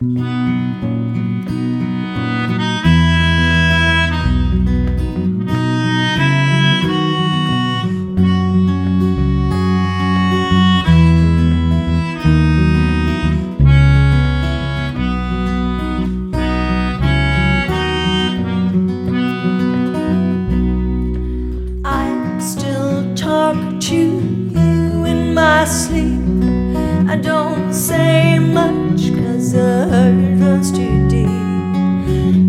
I still talk to you in my sleep. I don't say the hurt runs too deep.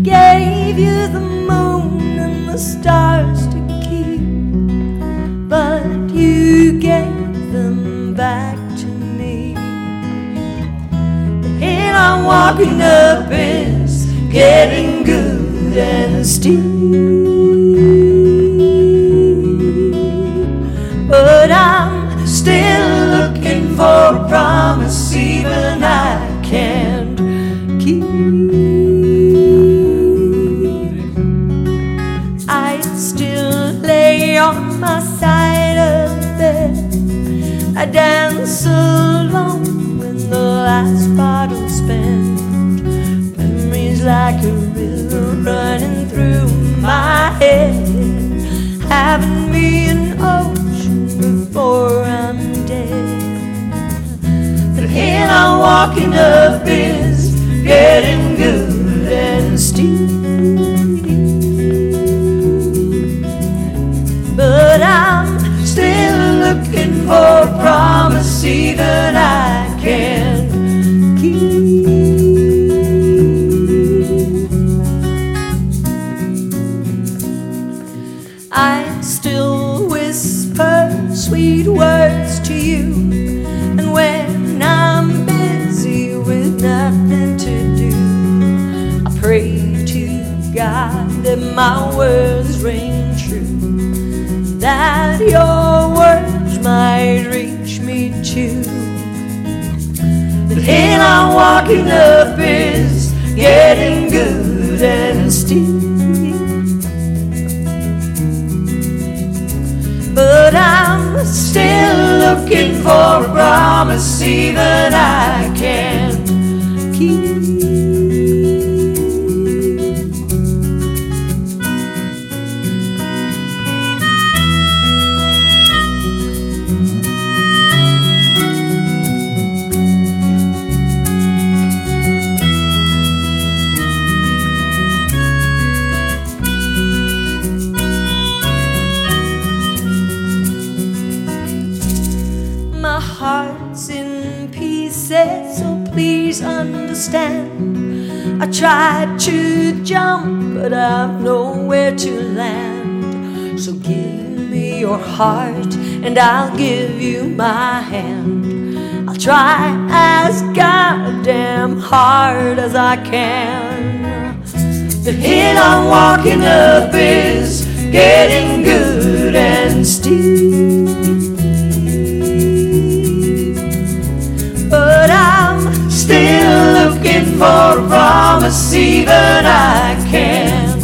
Gave you the moon and the stars to keep, but you gave them back to me. Hill I'm walking up is getting good and steep. Dance alone when the last bottle's spent. Memories like a river running through my head. Having me an ocean before I'm dead. The hill I'm walking up is getting good and steep. But I'm still looking for promise even I can't keep. I still whisper sweet words to you, and when I'm busy with nothing to do, I pray to God that my words ring true, that your words might too. The hill I'm walking up is getting good and steep. But I'm still looking for a promise even I can't keep. My heart's in pieces, so please understand. I tried to jump, but I've nowhere to land. So give me your heart, and I'll give you my hand. I'll try as goddamn hard as I can. The hill I'm walking up is getting Promise even I can't